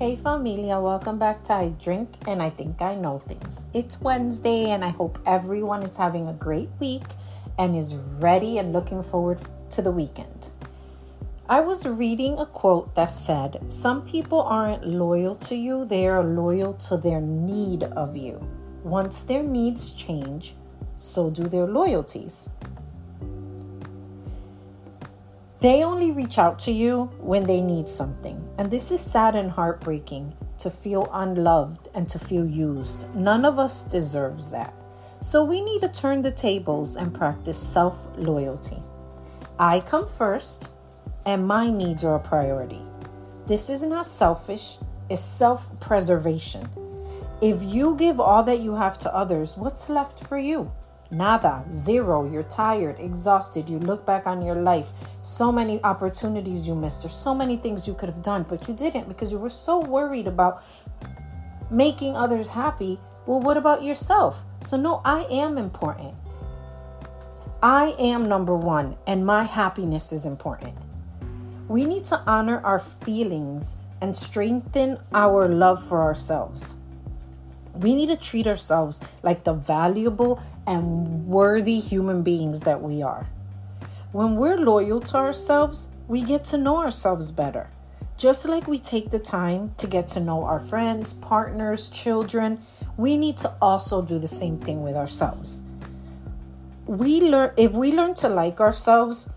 Hey familia, welcome back to I Drink and I Think I Know Things. It's Wednesday and I hope everyone is having a great week and is ready and looking forward to the weekend. I was reading a quote that said, Some people aren't loyal to you, they are loyal to their need of you. Once their needs change, so do their loyalties. They only reach out to you when they need something. And this is sad and heartbreaking to feel unloved and to feel used. None of us deserves that. So we need to turn the tables and practice self loyalty. I come first, and my needs are a priority. This is not selfish, it's self preservation. If you give all that you have to others, what's left for you? Nada, zero. You're tired, exhausted. You look back on your life. So many opportunities you missed. There's so many things you could have done, but you didn't because you were so worried about making others happy. Well, what about yourself? So, no, I am important. I am number one, and my happiness is important. We need to honor our feelings and strengthen our love for ourselves. We need to treat ourselves like the valuable and worthy human beings that we are. When we're loyal to ourselves, we get to know ourselves better. Just like we take the time to get to know our friends, partners, children, we need to also do the same thing with ourselves. We learn if we learn to like ourselves,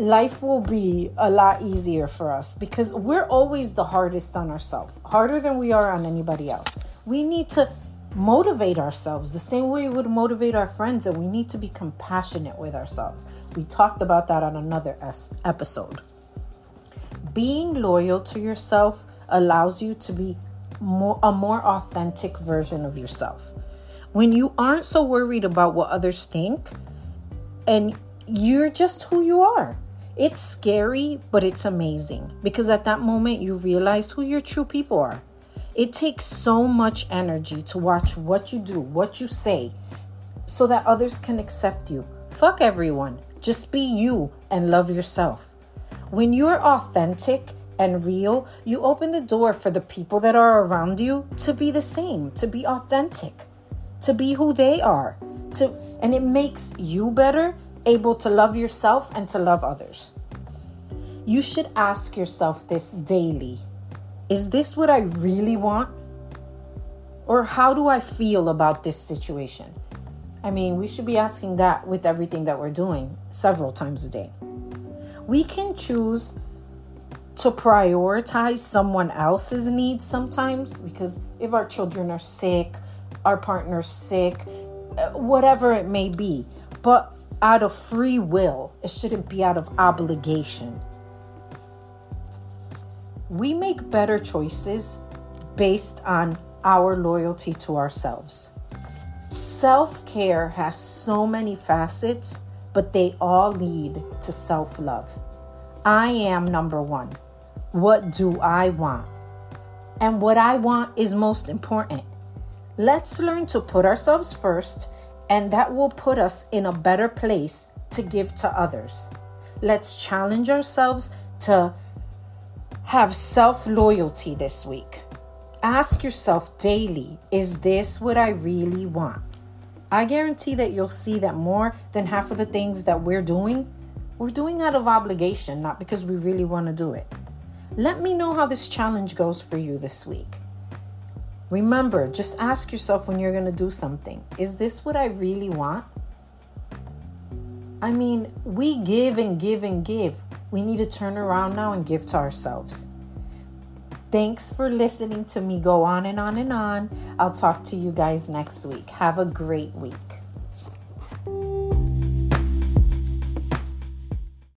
life will be a lot easier for us because we're always the hardest on ourselves, harder than we are on anybody else. We need to motivate ourselves the same way we would motivate our friends, and we need to be compassionate with ourselves. We talked about that on another episode. Being loyal to yourself allows you to be more, a more authentic version of yourself. When you aren't so worried about what others think and you're just who you are. It's scary, but it's amazing because at that moment you realize who your true people are. It takes so much energy to watch what you do, what you say, so that others can accept you. Fuck everyone. Just be you and love yourself. When you're authentic and real, you open the door for the people that are around you to be the same, to be authentic, to be who they are. To and it makes you better able to love yourself and to love others. You should ask yourself this daily Is this what I really want? Or how do I feel about this situation? I mean, we should be asking that with everything that we're doing several times a day. We can choose to prioritize someone else's needs sometimes because if our children are sick, our partner's sick, uh, whatever it may be. But out of free will, it shouldn't be out of obligation. We make better choices based on our loyalty to ourselves. Self care has so many facets, but they all lead to self love. I am number one. What do I want? And what I want is most important. Let's learn to put ourselves first and that will put us in a better place to give to others. Let's challenge ourselves to have self loyalty this week. Ask yourself daily is this what I really want? I guarantee that you'll see that more than half of the things that we're doing, we're doing out of obligation, not because we really want to do it. Let me know how this challenge goes for you this week. Remember, just ask yourself when you're going to do something is this what I really want? I mean, we give and give and give. We need to turn around now and give to ourselves. Thanks for listening to me go on and on and on. I'll talk to you guys next week. Have a great week.